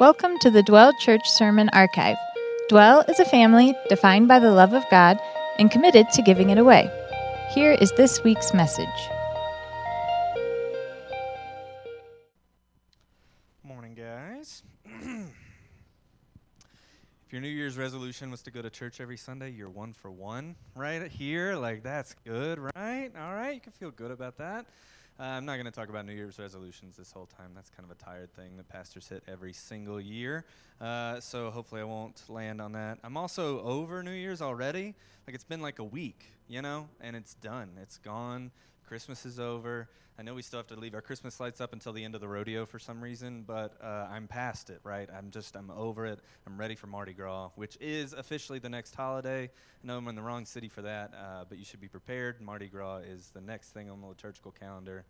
Welcome to the Dwell Church Sermon Archive. Dwell is a family defined by the love of God and committed to giving it away. Here is this week's message. Morning, guys. if your New Year's resolution was to go to church every Sunday, you're one for one right here. Like, that's good, right? All right, you can feel good about that. Uh, I'm not going to talk about New Year's resolutions this whole time. That's kind of a tired thing that pastors hit every single year. Uh, so hopefully I won't land on that. I'm also over New Year's already. Like it's been like a week, you know, and it's done. It's gone. Christmas is over. I know we still have to leave our Christmas lights up until the end of the rodeo for some reason, but uh, I'm past it, right? I'm just, I'm over it. I'm ready for Mardi Gras, which is officially the next holiday. I know I'm in the wrong city for that, uh, but you should be prepared. Mardi Gras is the next thing on the liturgical calendar.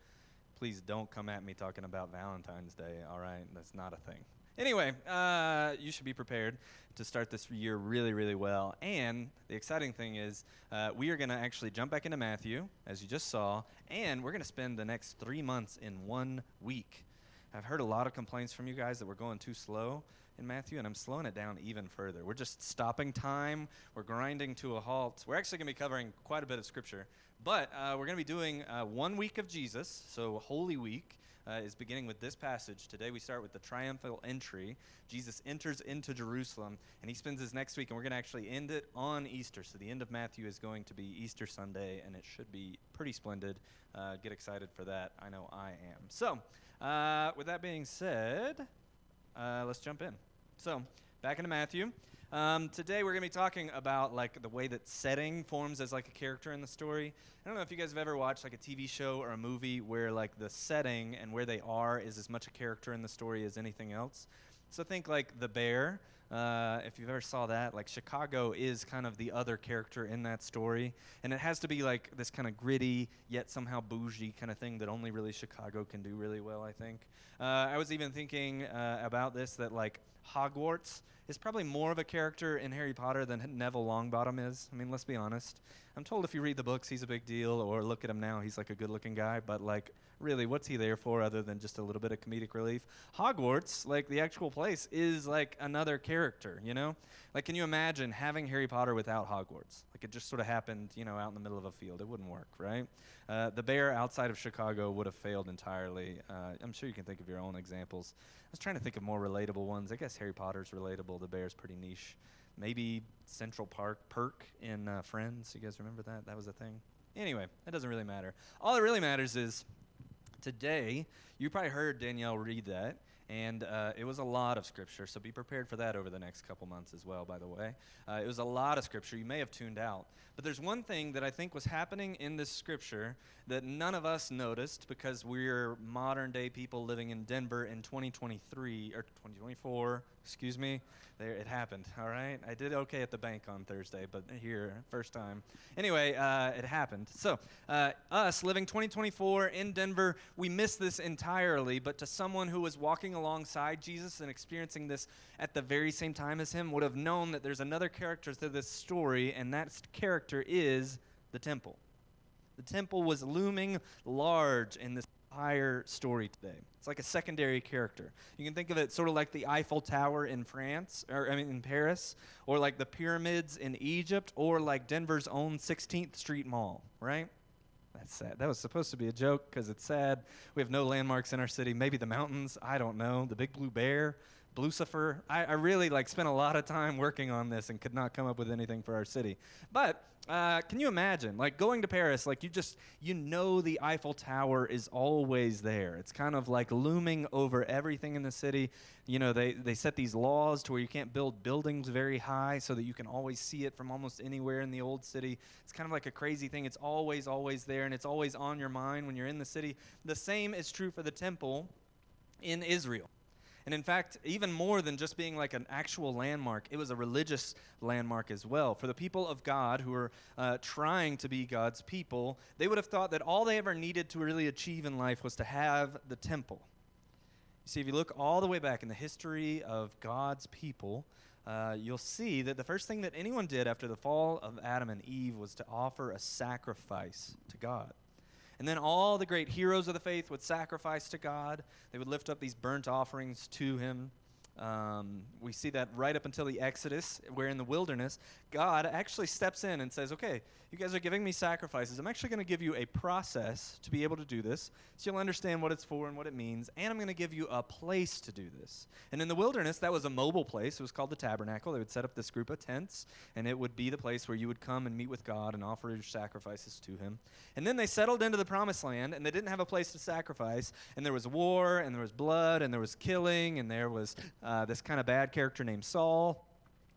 Please don't come at me talking about Valentine's Day, all right? That's not a thing. Anyway, uh, you should be prepared to start this year really, really well. And the exciting thing is, uh, we are going to actually jump back into Matthew, as you just saw, and we're going to spend the next three months in one week. I've heard a lot of complaints from you guys that we're going too slow in Matthew, and I'm slowing it down even further. We're just stopping time, we're grinding to a halt. We're actually going to be covering quite a bit of scripture, but uh, we're going to be doing uh, one week of Jesus, so Holy Week uh, is beginning with this passage. Today we start with the triumphal entry. Jesus enters into Jerusalem, and he spends his next week, and we're going to actually end it on Easter. So the end of Matthew is going to be Easter Sunday, and it should be pretty splendid. Uh, get excited for that. I know I am. So, uh, with that being said, uh, let's jump in. So, back into Matthew. Um, today we're going to be talking about like the way that setting forms as like a character in the story. I don't know if you guys have ever watched like a TV show or a movie where like the setting and where they are is as much a character in the story as anything else. So think like The Bear. Uh, if you've ever saw that, like Chicago is kind of the other character in that story, and it has to be like this kind of gritty yet somehow bougie kind of thing that only really Chicago can do really well. I think. Uh, I was even thinking uh, about this that like Hogwarts is probably more of a character in Harry Potter than Neville Longbottom is. I mean, let's be honest. I'm told if you read the books, he's a big deal, or look at him now, he's like a good looking guy, but like, really, what's he there for other than just a little bit of comedic relief? Hogwarts, like the actual place, is like another character, you know? Like, can you imagine having Harry Potter without Hogwarts? Like, it just sort of happened, you know, out in the middle of a field. It wouldn't work, right? Uh, the bear outside of Chicago would have failed entirely. Uh, I'm sure you can think of your own examples. I was trying to think of more relatable ones. I guess Harry Potter's relatable. The bear's pretty niche. Maybe Central Park Perk in uh, Friends. You guys remember that? That was a thing. Anyway, that doesn't really matter. All that really matters is today, you probably heard Danielle read that. And uh, it was a lot of scripture, so be prepared for that over the next couple months as well, by the way. Uh, it was a lot of scripture. You may have tuned out. But there's one thing that I think was happening in this scripture that none of us noticed because we're modern day people living in Denver in 2023 or 2024, excuse me. There, it happened. All right, I did okay at the bank on Thursday, but here, first time. Anyway, uh, it happened. So, uh, us living 2024 in Denver, we missed this entirely. But to someone who was walking alongside Jesus and experiencing this at the very same time as him, would have known that there's another character to this story, and that character is the temple. The temple was looming large in this entire story today. It's like a secondary character. You can think of it sort of like the Eiffel Tower in France, or I mean in Paris, or like the pyramids in Egypt, or like Denver's own 16th Street Mall, right? That's sad. That was supposed to be a joke because it's sad. We have no landmarks in our city. Maybe the mountains. I don't know. The Big Blue Bear. Blucifer. I, I, really like spent a lot of time working on this and could not come up with anything for our city. But uh, can you imagine, like going to Paris, like you just you know the Eiffel Tower is always there. It's kind of like looming over everything in the city. You know, they they set these laws to where you can't build buildings very high so that you can always see it from almost anywhere in the old city. It's kind of like a crazy thing. It's always always there and it's always on your mind when you're in the city. The same is true for the temple in Israel. And in fact, even more than just being like an actual landmark, it was a religious landmark as well. For the people of God who were uh, trying to be God's people, they would have thought that all they ever needed to really achieve in life was to have the temple. You see, if you look all the way back in the history of God's people, uh, you'll see that the first thing that anyone did after the fall of Adam and Eve was to offer a sacrifice to God. And then all the great heroes of the faith would sacrifice to God. They would lift up these burnt offerings to Him. Um, we see that right up until the Exodus, where in the wilderness, God actually steps in and says, Okay, you guys are giving me sacrifices. I'm actually going to give you a process to be able to do this so you'll understand what it's for and what it means. And I'm going to give you a place to do this. And in the wilderness, that was a mobile place. It was called the tabernacle. They would set up this group of tents, and it would be the place where you would come and meet with God and offer your sacrifices to Him. And then they settled into the promised land, and they didn't have a place to sacrifice. And there was war, and there was blood, and there was killing, and there was uh, this kind of bad character named Saul.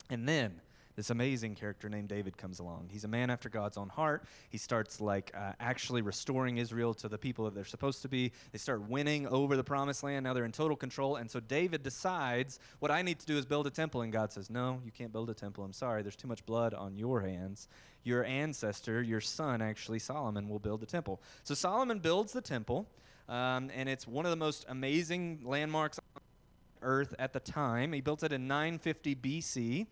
And then this amazing character named David comes along. He's a man after God's own heart. He starts like uh, actually restoring Israel to the people that they're supposed to be. They start winning over the promised land. Now they're in total control. And so David decides, what I need to do is build a temple. And God says, No, you can't build a temple. I'm sorry. There's too much blood on your hands. Your ancestor, your son, actually, Solomon, will build the temple. So Solomon builds the temple. Um, and it's one of the most amazing landmarks on earth at the time. He built it in 950 BC.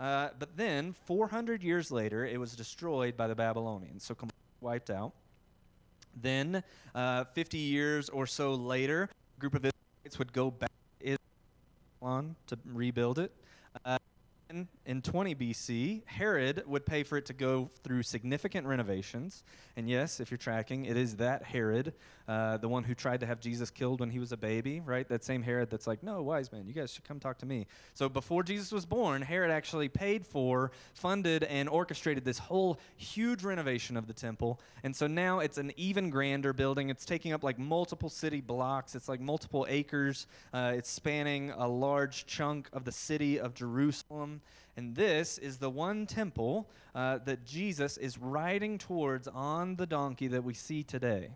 Uh, but then, 400 years later, it was destroyed by the Babylonians, so completely wiped out. Then, uh, 50 years or so later, a group of Israelites would go back to Babylon to rebuild it. Uh, in 20 BC, Herod would pay for it to go through significant renovations. And yes, if you're tracking, it is that Herod, uh, the one who tried to have Jesus killed when he was a baby, right? That same Herod that's like, no, wise man, you guys should come talk to me. So before Jesus was born, Herod actually paid for, funded, and orchestrated this whole huge renovation of the temple. And so now it's an even grander building. It's taking up like multiple city blocks, it's like multiple acres. Uh, it's spanning a large chunk of the city of Jerusalem. And this is the one temple uh, that Jesus is riding towards on the donkey that we see today.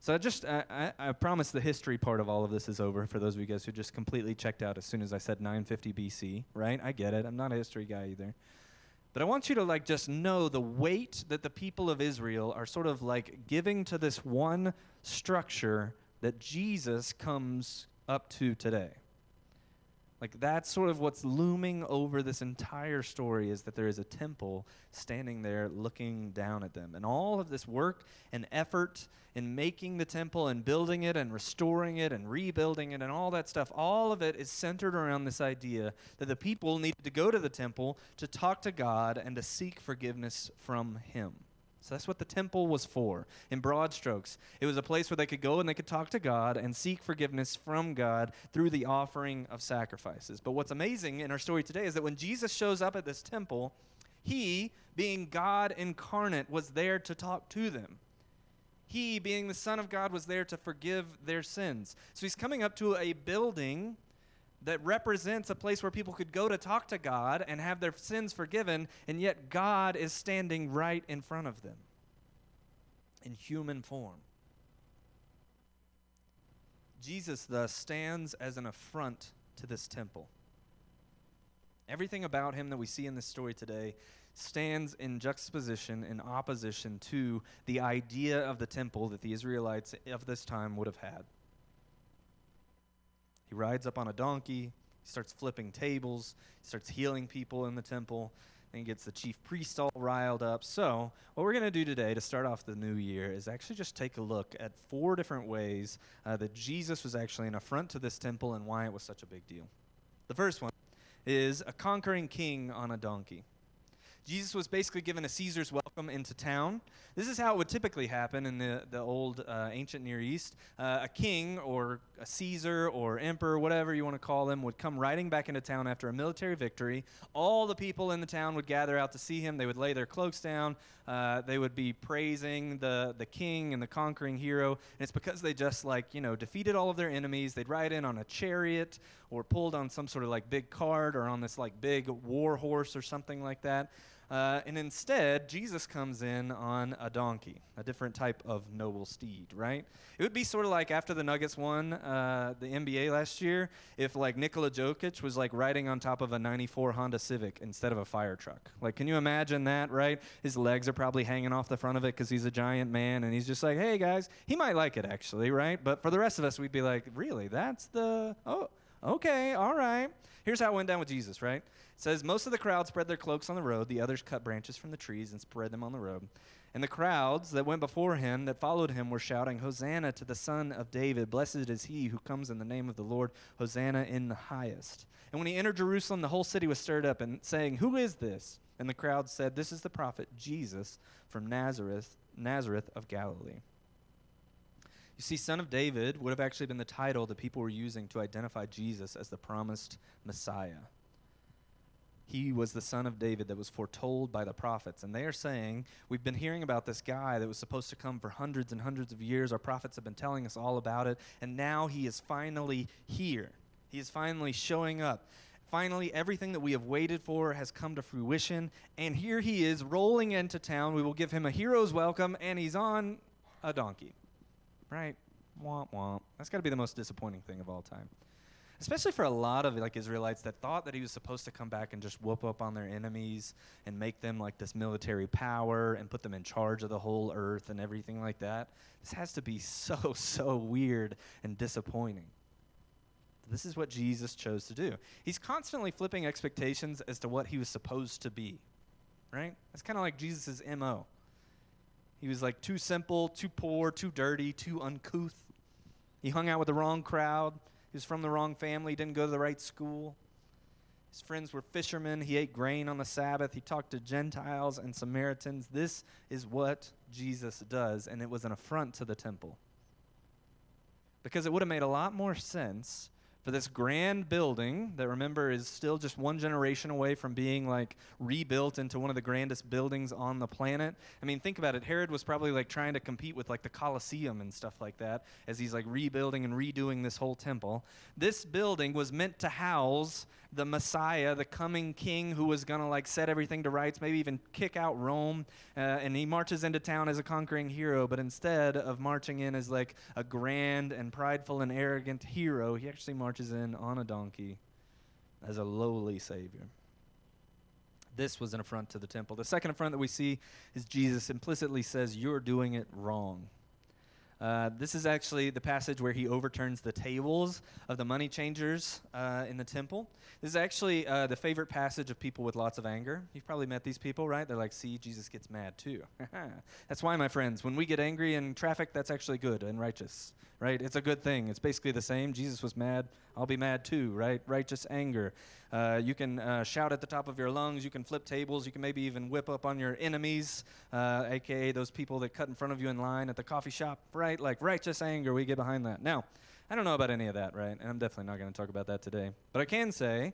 So I just, I, I, promise the history part of all of this is over for those of you guys who just completely checked out as soon as I said 950 BC, right? I get it. I'm not a history guy either. But I want you to like just know the weight that the people of Israel are sort of like giving to this one structure that Jesus comes up to today. Like that's sort of what's looming over this entire story is that there is a temple standing there looking down at them. And all of this work and effort in making the temple and building it and restoring it and rebuilding it and all that stuff, all of it is centered around this idea that the people needed to go to the temple to talk to God and to seek forgiveness from Him. So that's what the temple was for, in broad strokes. It was a place where they could go and they could talk to God and seek forgiveness from God through the offering of sacrifices. But what's amazing in our story today is that when Jesus shows up at this temple, he, being God incarnate, was there to talk to them. He, being the Son of God, was there to forgive their sins. So he's coming up to a building that represents a place where people could go to talk to God and have their sins forgiven, and yet God is standing right in front of them in human form. Jesus, thus, stands as an affront to this temple. Everything about him that we see in this story today stands in juxtaposition, in opposition to the idea of the temple that the Israelites of this time would have had. He rides up on a donkey. He starts flipping tables. He starts healing people in the temple. And gets the chief priest all riled up. So, what we're going to do today to start off the new year is actually just take a look at four different ways uh, that Jesus was actually an affront to this temple and why it was such a big deal. The first one is a conquering king on a donkey. Jesus was basically given a Caesar's welcome into town. This is how it would typically happen in the, the old uh, ancient Near East. Uh, a king or a Caesar or emperor, whatever you want to call them, would come riding back into town after a military victory. All the people in the town would gather out to see him. They would lay their cloaks down. Uh, they would be praising the, the king and the conquering hero. And it's because they just, like, you know, defeated all of their enemies. They'd ride in on a chariot or pulled on some sort of, like, big cart or on this, like, big war horse or something like that. Uh, and instead, Jesus comes in on a donkey, a different type of noble steed, right? It would be sort of like after the Nuggets won uh, the NBA last year, if like Nikola Jokic was like riding on top of a 94 Honda Civic instead of a fire truck. Like, can you imagine that, right? His legs are probably hanging off the front of it because he's a giant man and he's just like, hey guys, he might like it actually, right? But for the rest of us, we'd be like, really? That's the, oh, okay, all right. Here's how it went down with Jesus, right? It says, Most of the crowd spread their cloaks on the road. The others cut branches from the trees and spread them on the road. And the crowds that went before him, that followed him, were shouting, Hosanna to the Son of David. Blessed is he who comes in the name of the Lord. Hosanna in the highest. And when he entered Jerusalem, the whole city was stirred up and saying, Who is this? And the crowd said, This is the prophet Jesus from Nazareth, Nazareth of Galilee. You see, Son of David would have actually been the title that people were using to identify Jesus as the promised Messiah. He was the son of David that was foretold by the prophets. And they are saying, We've been hearing about this guy that was supposed to come for hundreds and hundreds of years. Our prophets have been telling us all about it. And now he is finally here. He is finally showing up. Finally, everything that we have waited for has come to fruition. And here he is rolling into town. We will give him a hero's welcome, and he's on a donkey. Right? Womp womp. That's got to be the most disappointing thing of all time especially for a lot of like Israelites that thought that he was supposed to come back and just whoop up on their enemies and make them like this military power and put them in charge of the whole earth and everything like that. This has to be so so weird and disappointing. This is what Jesus chose to do. He's constantly flipping expectations as to what he was supposed to be. Right? That's kind of like Jesus' MO. He was like too simple, too poor, too dirty, too uncouth. He hung out with the wrong crowd. He was from the wrong family, didn't go to the right school. His friends were fishermen. He ate grain on the Sabbath. He talked to Gentiles and Samaritans. This is what Jesus does, and it was an affront to the temple. Because it would have made a lot more sense for this grand building that remember is still just one generation away from being like rebuilt into one of the grandest buildings on the planet. I mean, think about it. Herod was probably like trying to compete with like the Colosseum and stuff like that as he's like rebuilding and redoing this whole temple. This building was meant to house the Messiah, the coming king who was going to like set everything to rights, maybe even kick out Rome. Uh, and he marches into town as a conquering hero, but instead of marching in as like a grand and prideful and arrogant hero, he actually marches in on a donkey as a lowly savior. This was an affront to the temple. The second affront that we see is Jesus implicitly says, You're doing it wrong. Uh, this is actually the passage where he overturns the tables of the money changers uh, in the temple. This is actually uh, the favorite passage of people with lots of anger. You've probably met these people, right? They're like, see, Jesus gets mad too. that's why, my friends, when we get angry in traffic, that's actually good and righteous, right? It's a good thing. It's basically the same. Jesus was mad. I'll be mad too, right? Righteous anger. Uh, you can uh, shout at the top of your lungs. You can flip tables. You can maybe even whip up on your enemies, uh, aka those people that cut in front of you in line at the coffee shop, right? Like righteous anger. We get behind that. Now, I don't know about any of that, right? And I'm definitely not going to talk about that today. But I can say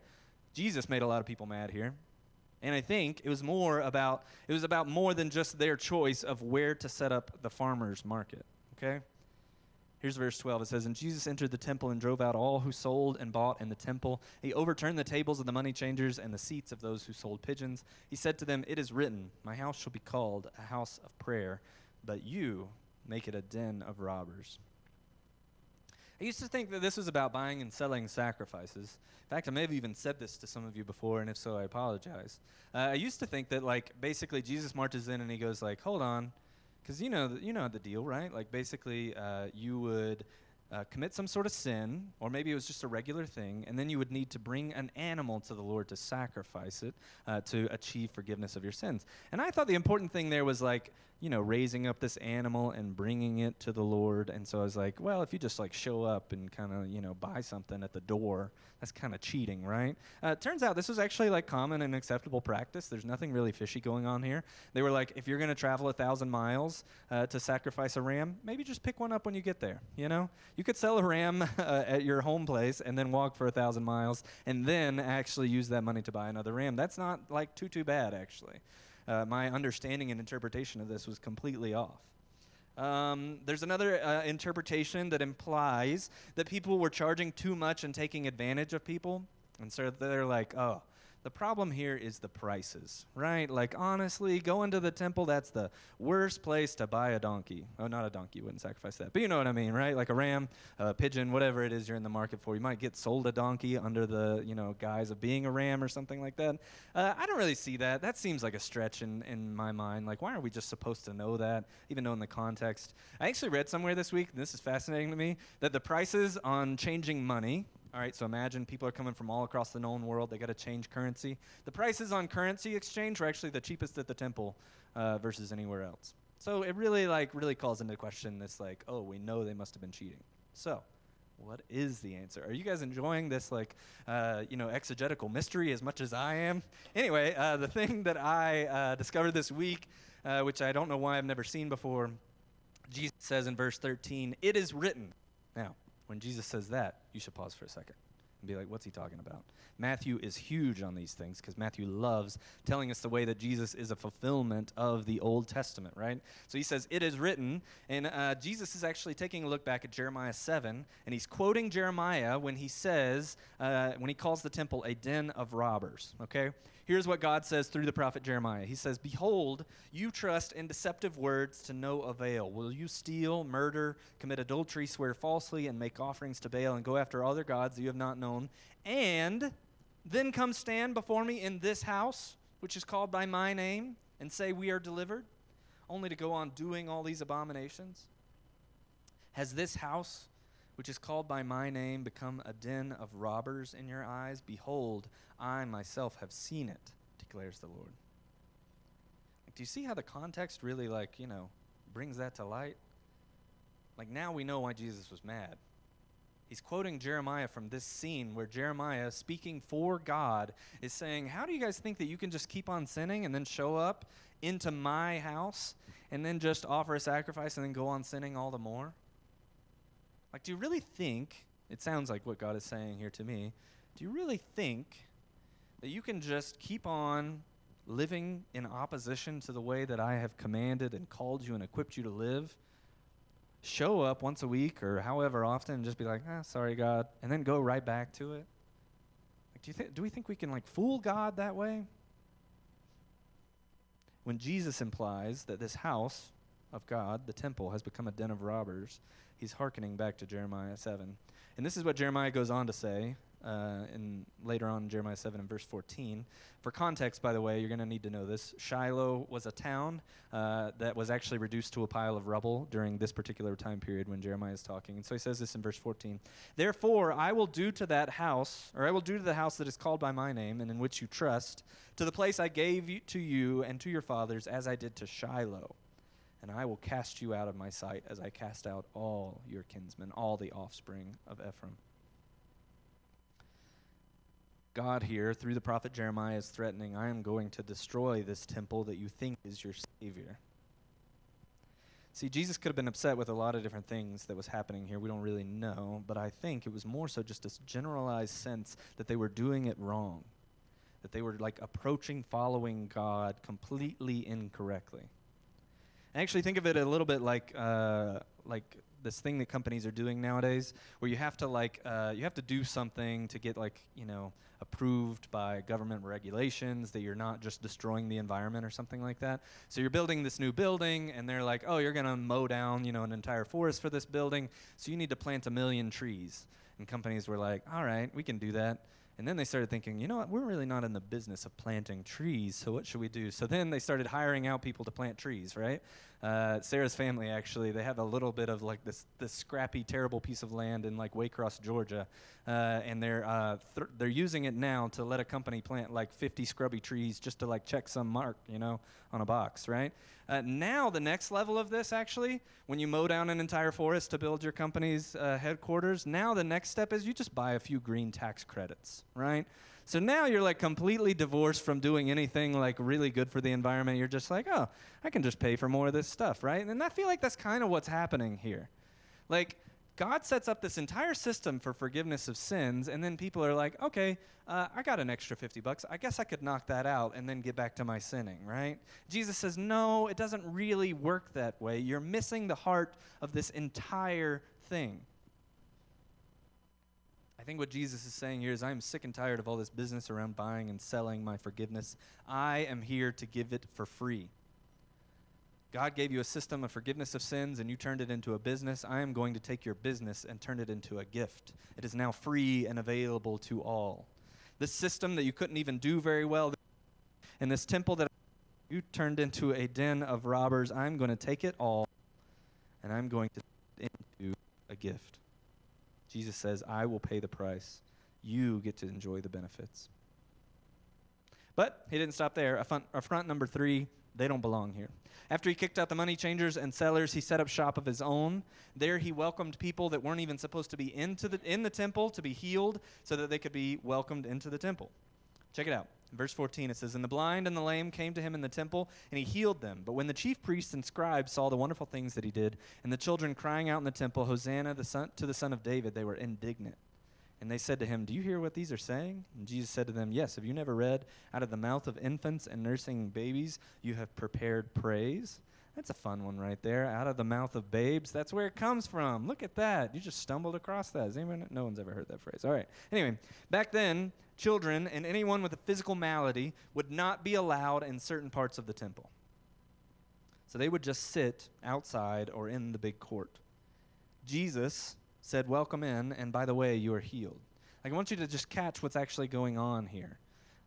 Jesus made a lot of people mad here. And I think it was more about it was about more than just their choice of where to set up the farmers market, okay? Here's verse 12. It says, And Jesus entered the temple and drove out all who sold and bought in the temple. He overturned the tables of the money changers and the seats of those who sold pigeons. He said to them, It is written, My house shall be called a house of prayer, but you make it a den of robbers. I used to think that this was about buying and selling sacrifices. In fact, I may have even said this to some of you before, and if so, I apologize. Uh, I used to think that, like, basically Jesus marches in and he goes, like, hold on, because you know you know the deal, right? Like basically, uh, you would uh, commit some sort of sin, or maybe it was just a regular thing, and then you would need to bring an animal to the Lord to sacrifice it uh, to achieve forgiveness of your sins. And I thought the important thing there was like you know, raising up this animal and bringing it to the Lord. And so I was like, well, if you just like show up and kind of, you know, buy something at the door, that's kind of cheating, right? Uh, turns out this was actually like common and acceptable practice. There's nothing really fishy going on here. They were like, if you're going to travel a thousand miles uh, to sacrifice a ram, maybe just pick one up when you get there. You know, you could sell a ram uh, at your home place and then walk for a thousand miles and then actually use that money to buy another ram. That's not like too, too bad, actually uh, my understanding and interpretation of this was completely off. Um, there's another uh, interpretation that implies that people were charging too much and taking advantage of people. And so they're like, oh, the problem here is the prices, right? Like, honestly, going to the temple, that's the worst place to buy a donkey. Oh, not a donkey, you wouldn't sacrifice that. But you know what I mean, right? Like a ram, a pigeon, whatever it is you're in the market for. You might get sold a donkey under the, you know, guise of being a ram or something like that. Uh, I don't really see that. That seems like a stretch in, in my mind. Like, why are we just supposed to know that, even though in the context? I actually read somewhere this week, and this is fascinating to me, that the prices on changing money, all right, so imagine people are coming from all across the known world. They got to change currency. The prices on currency exchange are actually the cheapest at the temple uh, versus anywhere else. So it really like really calls into question this like, oh, we know they must have been cheating. So, what is the answer? Are you guys enjoying this like uh, you know exegetical mystery as much as I am? Anyway, uh, the thing that I uh, discovered this week, uh, which I don't know why I've never seen before, Jesus says in verse 13, "It is written." When Jesus says that, you should pause for a second and be like, what's he talking about? Matthew is huge on these things because Matthew loves telling us the way that Jesus is a fulfillment of the Old Testament, right? So he says, It is written, and uh, Jesus is actually taking a look back at Jeremiah 7, and he's quoting Jeremiah when he says, uh, when he calls the temple a den of robbers, okay? Here's what God says through the prophet Jeremiah. He says, Behold, you trust in deceptive words to no avail. Will you steal, murder, commit adultery, swear falsely, and make offerings to Baal, and go after other gods you have not known, and then come stand before me in this house, which is called by my name, and say, We are delivered, only to go on doing all these abominations? Has this house which is called by my name, become a den of robbers in your eyes? Behold, I myself have seen it, declares the Lord. Do you see how the context really, like, you know, brings that to light? Like, now we know why Jesus was mad. He's quoting Jeremiah from this scene where Jeremiah, speaking for God, is saying, How do you guys think that you can just keep on sinning and then show up into my house and then just offer a sacrifice and then go on sinning all the more? Like, do you really think, it sounds like what God is saying here to me, do you really think that you can just keep on living in opposition to the way that I have commanded and called you and equipped you to live? Show up once a week or however often and just be like, ah, sorry, God, and then go right back to it? Like, do, you th- do we think we can, like, fool God that way? When Jesus implies that this house of God, the temple, has become a den of robbers, he's hearkening back to Jeremiah 7. And this is what Jeremiah goes on to say uh, in later on in Jeremiah 7 and verse 14. For context, by the way, you're going to need to know this. Shiloh was a town uh, that was actually reduced to a pile of rubble during this particular time period when Jeremiah is talking. And so he says this in verse 14 Therefore, I will do to that house, or I will do to the house that is called by my name and in which you trust, to the place I gave to you and to your fathers, as I did to Shiloh and I will cast you out of my sight as I cast out all your kinsmen, all the offspring of Ephraim. God here, through the prophet Jeremiah, is threatening, I am going to destroy this temple that you think is your Savior. See, Jesus could have been upset with a lot of different things that was happening here. We don't really know, but I think it was more so just this generalized sense that they were doing it wrong, that they were like approaching following God completely incorrectly. I actually think of it a little bit like uh, like this thing that companies are doing nowadays, where you have to like uh, you have to do something to get like you know approved by government regulations that you're not just destroying the environment or something like that. So you're building this new building, and they're like, oh, you're gonna mow down you know an entire forest for this building, so you need to plant a million trees. And companies were like, all right, we can do that. And then they started thinking, you know what, we're really not in the business of planting trees, so what should we do? So then they started hiring out people to plant trees, right? Uh, Sarah's family actually, they have a little bit of like this this scrappy, terrible piece of land in like Waycross, Georgia, uh, and they're uh, th- they're using it now to let a company plant like 50 scrubby trees just to like check some mark, you know, on a box, right? Uh, now the next level of this actually, when you mow down an entire forest to build your company's uh, headquarters, now the next step is you just buy a few green tax credits, right? So now you're like completely divorced from doing anything like really good for the environment. You're just like, oh, I can just pay for more of this stuff, right? And I feel like that's kind of what's happening here. Like, God sets up this entire system for forgiveness of sins, and then people are like, okay, uh, I got an extra 50 bucks. I guess I could knock that out and then get back to my sinning, right? Jesus says, no, it doesn't really work that way. You're missing the heart of this entire thing. I think what Jesus is saying here is I'm sick and tired of all this business around buying and selling my forgiveness. I am here to give it for free. God gave you a system of forgiveness of sins and you turned it into a business. I am going to take your business and turn it into a gift. It is now free and available to all. This system that you couldn't even do very well, and this temple that you turned into a den of robbers, I'm going to take it all and I'm going to turn it into a gift. Jesus says, I will pay the price. You get to enjoy the benefits. But he didn't stop there. Affront, affront number three They don't belong here. After he kicked out the money changers and sellers, he set up shop of his own. There he welcomed people that weren't even supposed to be into the, in the temple to be healed so that they could be welcomed into the temple. Check it out. Verse 14 it says, And the blind and the lame came to him in the temple, and he healed them. But when the chief priests and scribes saw the wonderful things that he did, and the children crying out in the temple, Hosanna the son, to the Son of David, they were indignant. And they said to him, Do you hear what these are saying? And Jesus said to them, Yes. Have you never read, Out of the mouth of infants and nursing babies, you have prepared praise? That's a fun one right there. Out of the mouth of babes. That's where it comes from. Look at that. You just stumbled across that. Anyone? No one's ever heard that phrase. All right. Anyway, back then, children and anyone with a physical malady would not be allowed in certain parts of the temple. So they would just sit outside or in the big court. Jesus said, Welcome in, and by the way, you are healed. Like, I want you to just catch what's actually going on here.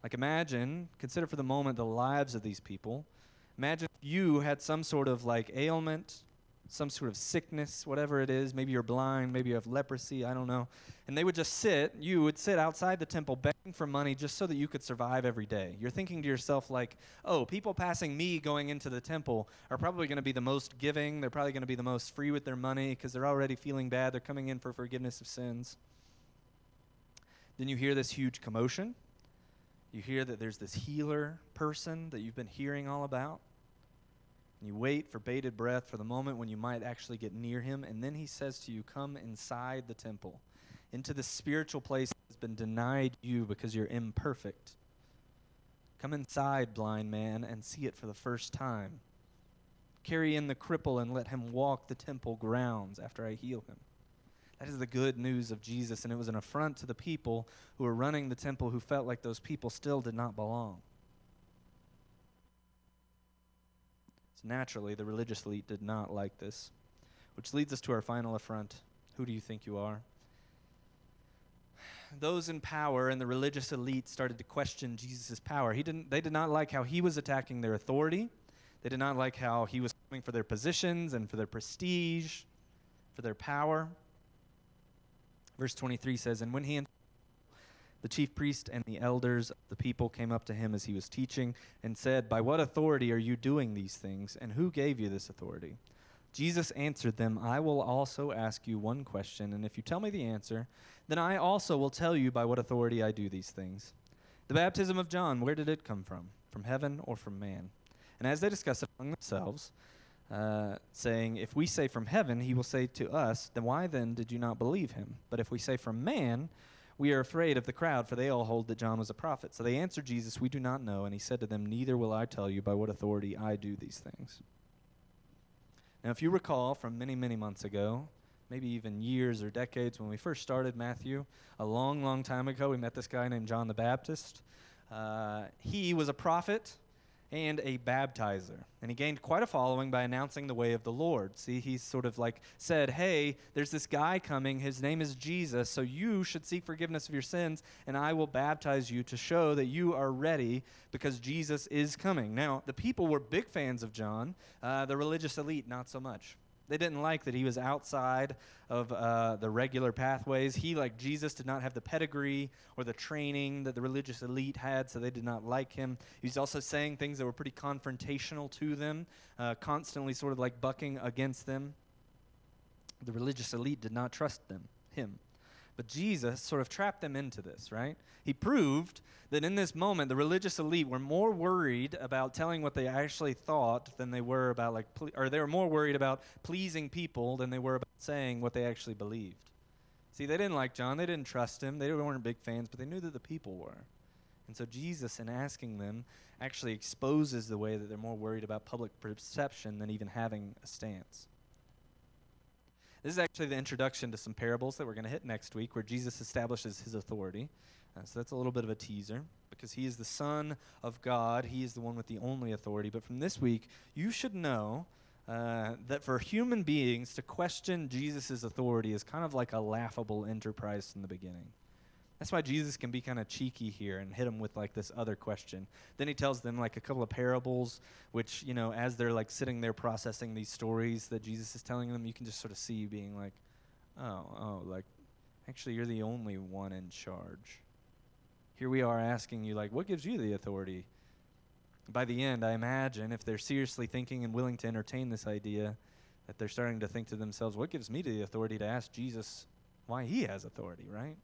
Like, imagine, consider for the moment the lives of these people. Imagine if you had some sort of like ailment, some sort of sickness, whatever it is. Maybe you're blind, maybe you have leprosy, I don't know. And they would just sit, you would sit outside the temple begging for money just so that you could survive every day. You're thinking to yourself, like, oh, people passing me going into the temple are probably going to be the most giving. They're probably going to be the most free with their money because they're already feeling bad. They're coming in for forgiveness of sins. Then you hear this huge commotion. You hear that there's this healer person that you've been hearing all about. And you wait for bated breath for the moment when you might actually get near him. And then he says to you, Come inside the temple, into the spiritual place that has been denied you because you're imperfect. Come inside, blind man, and see it for the first time. Carry in the cripple and let him walk the temple grounds after I heal him. That is the good news of Jesus, and it was an affront to the people who were running the temple who felt like those people still did not belong. Naturally, the religious elite did not like this. Which leads us to our final affront. Who do you think you are? Those in power and the religious elite started to question Jesus' power. He didn't, they did not like how he was attacking their authority. They did not like how he was coming for their positions and for their prestige, for their power. Verse 23 says, And when he the chief priest and the elders of the people came up to him as he was teaching and said, By what authority are you doing these things, and who gave you this authority? Jesus answered them, I will also ask you one question, and if you tell me the answer, then I also will tell you by what authority I do these things. The baptism of John, where did it come from? From heaven or from man? And as they discussed among themselves, uh, saying, If we say from heaven, he will say to us, Then why then did you not believe him? But if we say from man, we are afraid of the crowd, for they all hold that John was a prophet. So they answered Jesus, We do not know. And he said to them, Neither will I tell you by what authority I do these things. Now, if you recall from many, many months ago, maybe even years or decades when we first started Matthew, a long, long time ago, we met this guy named John the Baptist. Uh, he was a prophet and a baptizer. And he gained quite a following by announcing the way of the Lord. See, he sort of like said, Hey, there's this guy coming. His name is Jesus. So you should seek forgiveness of your sins, and I will baptize you to show that you are ready because Jesus is coming. Now, the people were big fans of John, uh, the religious elite, not so much. They didn't like that he was outside of uh, the regular pathways. He, like Jesus, did not have the pedigree or the training that the religious elite had, so they did not like him. He was also saying things that were pretty confrontational to them, uh, constantly sort of like bucking against them. The religious elite did not trust them, him. But Jesus sort of trapped them into this, right? He proved that in this moment, the religious elite were more worried about telling what they actually thought than they were about, like, ple- or they were more worried about pleasing people than they were about saying what they actually believed. See, they didn't like John, they didn't trust him, they weren't big fans, but they knew that the people were. And so Jesus, in asking them, actually exposes the way that they're more worried about public perception than even having a stance. This is actually the introduction to some parables that we're going to hit next week where Jesus establishes his authority. Uh, so that's a little bit of a teaser because he is the Son of God. He is the one with the only authority. But from this week, you should know uh, that for human beings to question Jesus' authority is kind of like a laughable enterprise from the beginning. That's why Jesus can be kind of cheeky here and hit them with like this other question. Then he tells them like a couple of parables, which, you know, as they're like sitting there processing these stories that Jesus is telling them, you can just sort of see being like, oh, oh, like, actually, you're the only one in charge. Here we are asking you, like, what gives you the authority? By the end, I imagine, if they're seriously thinking and willing to entertain this idea, that they're starting to think to themselves, what gives me the authority to ask Jesus why he has authority, right?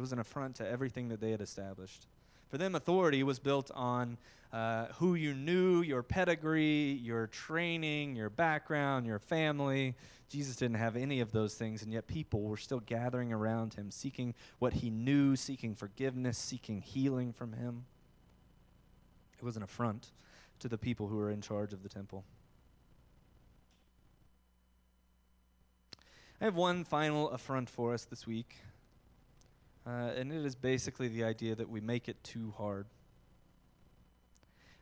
It was an affront to everything that they had established. For them, authority was built on uh, who you knew, your pedigree, your training, your background, your family. Jesus didn't have any of those things, and yet people were still gathering around him, seeking what he knew, seeking forgiveness, seeking healing from him. It was an affront to the people who were in charge of the temple. I have one final affront for us this week. Uh, and it is basically the idea that we make it too hard.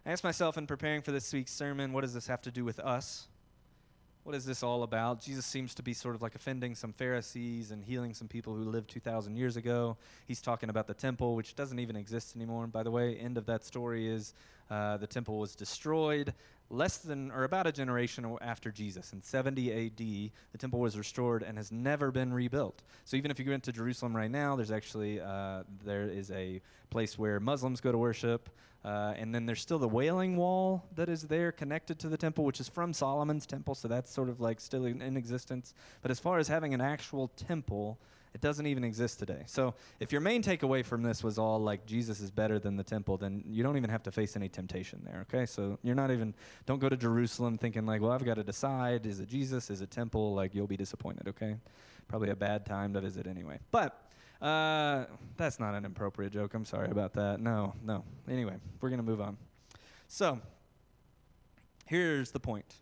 I asked myself in preparing for this week's sermon, what does this have to do with us? What is this all about? Jesus seems to be sort of like offending some Pharisees and healing some people who lived 2,000 years ago. He's talking about the temple, which doesn't even exist anymore. And by the way, end of that story is uh, the temple was destroyed less than or about a generation after Jesus. In 70 AD, the temple was restored and has never been rebuilt. So even if you go into Jerusalem right now, there's actually uh, there is a place where Muslims go to worship. Uh, and then there's still the Wailing Wall that is there connected to the temple, which is from Solomon's temple, so that's sort of like still in, in existence. But as far as having an actual temple, it doesn't even exist today. So if your main takeaway from this was all like Jesus is better than the temple, then you don't even have to face any temptation there, okay? So you're not even, don't go to Jerusalem thinking like, well, I've got to decide, is it Jesus, is it temple? Like, you'll be disappointed, okay? Probably a bad time to visit anyway. But uh, that's not an appropriate joke. I'm sorry about that. No, no. Anyway, we're going to move on. So here's the point.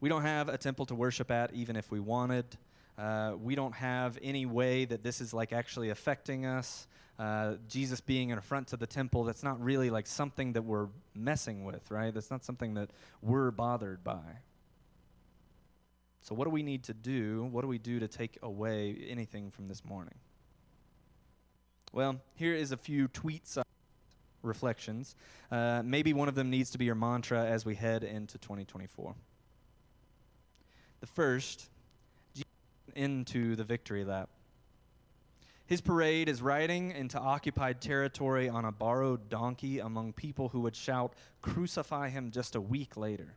We don't have a temple to worship at, even if we wanted. Uh, we don't have any way that this is like actually affecting us. Uh, Jesus being an affront to the temple, that's not really like something that we're messing with, right? That's not something that we're bothered by. So, what do we need to do? What do we do to take away anything from this morning? Well, here is a few tweets reflections. Uh, maybe one of them needs to be your mantra as we head into 2024. The first into the victory lap. His parade is riding into occupied territory on a borrowed donkey among people who would shout, Crucify him just a week later.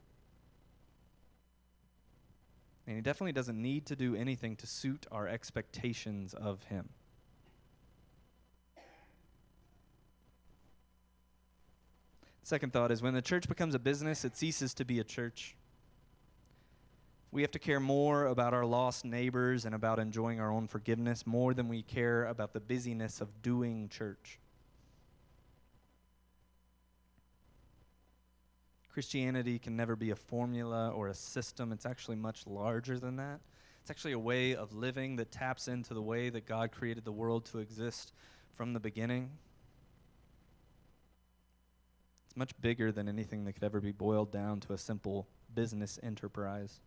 And he definitely doesn't need to do anything to suit our expectations of him. Second thought is when the church becomes a business, it ceases to be a church. We have to care more about our lost neighbors and about enjoying our own forgiveness more than we care about the busyness of doing church. Christianity can never be a formula or a system. It's actually much larger than that. It's actually a way of living that taps into the way that God created the world to exist from the beginning. It's much bigger than anything that could ever be boiled down to a simple business enterprise.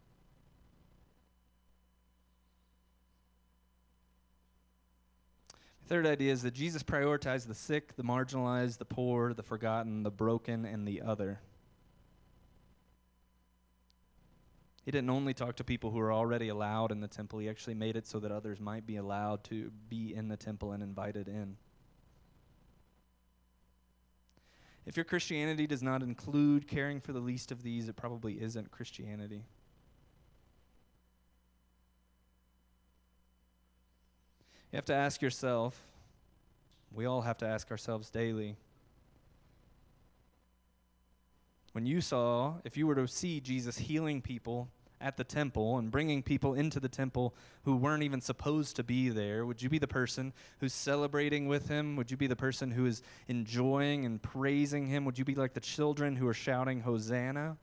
Third idea is that Jesus prioritized the sick, the marginalized, the poor, the forgotten, the broken, and the other. He didn't only talk to people who were already allowed in the temple, he actually made it so that others might be allowed to be in the temple and invited in. If your Christianity does not include caring for the least of these, it probably isn't Christianity. You have to ask yourself, we all have to ask ourselves daily. When you saw, if you were to see Jesus healing people at the temple and bringing people into the temple who weren't even supposed to be there, would you be the person who's celebrating with him? Would you be the person who is enjoying and praising him? Would you be like the children who are shouting, Hosanna?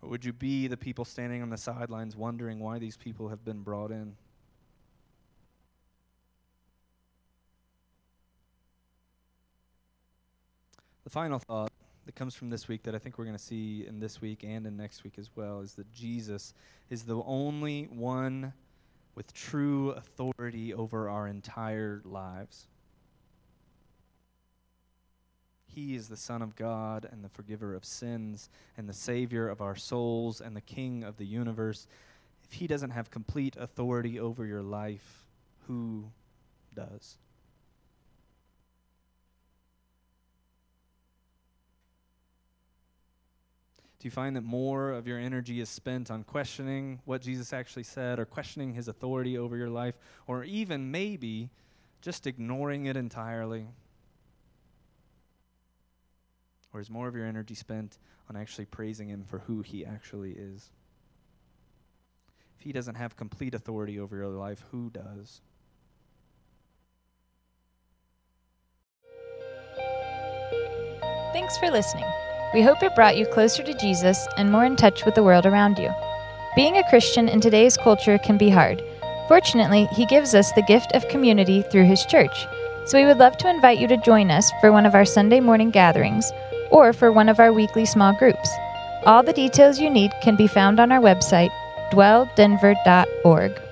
Or would you be the people standing on the sidelines wondering why these people have been brought in? The final thought that comes from this week that I think we're going to see in this week and in next week as well is that Jesus is the only one with true authority over our entire lives. He is the Son of God and the forgiver of sins and the Savior of our souls and the King of the universe. If He doesn't have complete authority over your life, who does? Do you find that more of your energy is spent on questioning what Jesus actually said or questioning his authority over your life or even maybe just ignoring it entirely? Or is more of your energy spent on actually praising him for who he actually is? If he doesn't have complete authority over your life, who does? Thanks for listening. We hope it brought you closer to Jesus and more in touch with the world around you. Being a Christian in today's culture can be hard. Fortunately, He gives us the gift of community through His church. So we would love to invite you to join us for one of our Sunday morning gatherings or for one of our weekly small groups. All the details you need can be found on our website, dwelldenver.org.